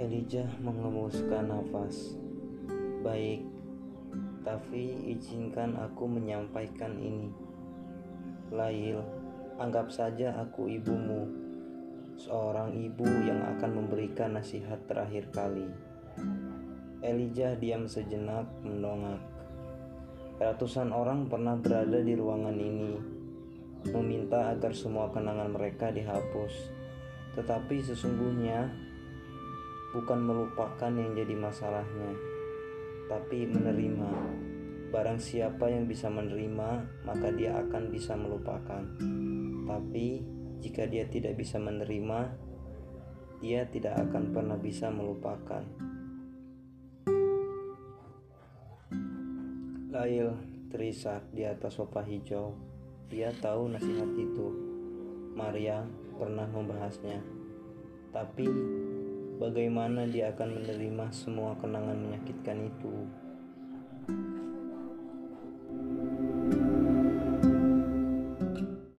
Elijah mengembuskan nafas. Baik, tapi izinkan aku menyampaikan ini. Lail, anggap saja aku ibumu, seorang ibu yang akan memberikan nasihat terakhir kali. Elijah diam sejenak mendongak. Ratusan orang pernah berada di ruangan ini, meminta agar semua kenangan mereka dihapus. Tetapi sesungguhnya bukan melupakan yang jadi masalahnya, tapi menerima. Barang siapa yang bisa menerima, maka dia akan bisa melupakan. Tapi jika dia tidak bisa menerima, dia tidak akan pernah bisa melupakan. Lail terisak di atas sofa hijau. Dia tahu nasihat itu. Maria pernah membahasnya. Tapi Bagaimana dia akan menerima semua kenangan menyakitkan itu?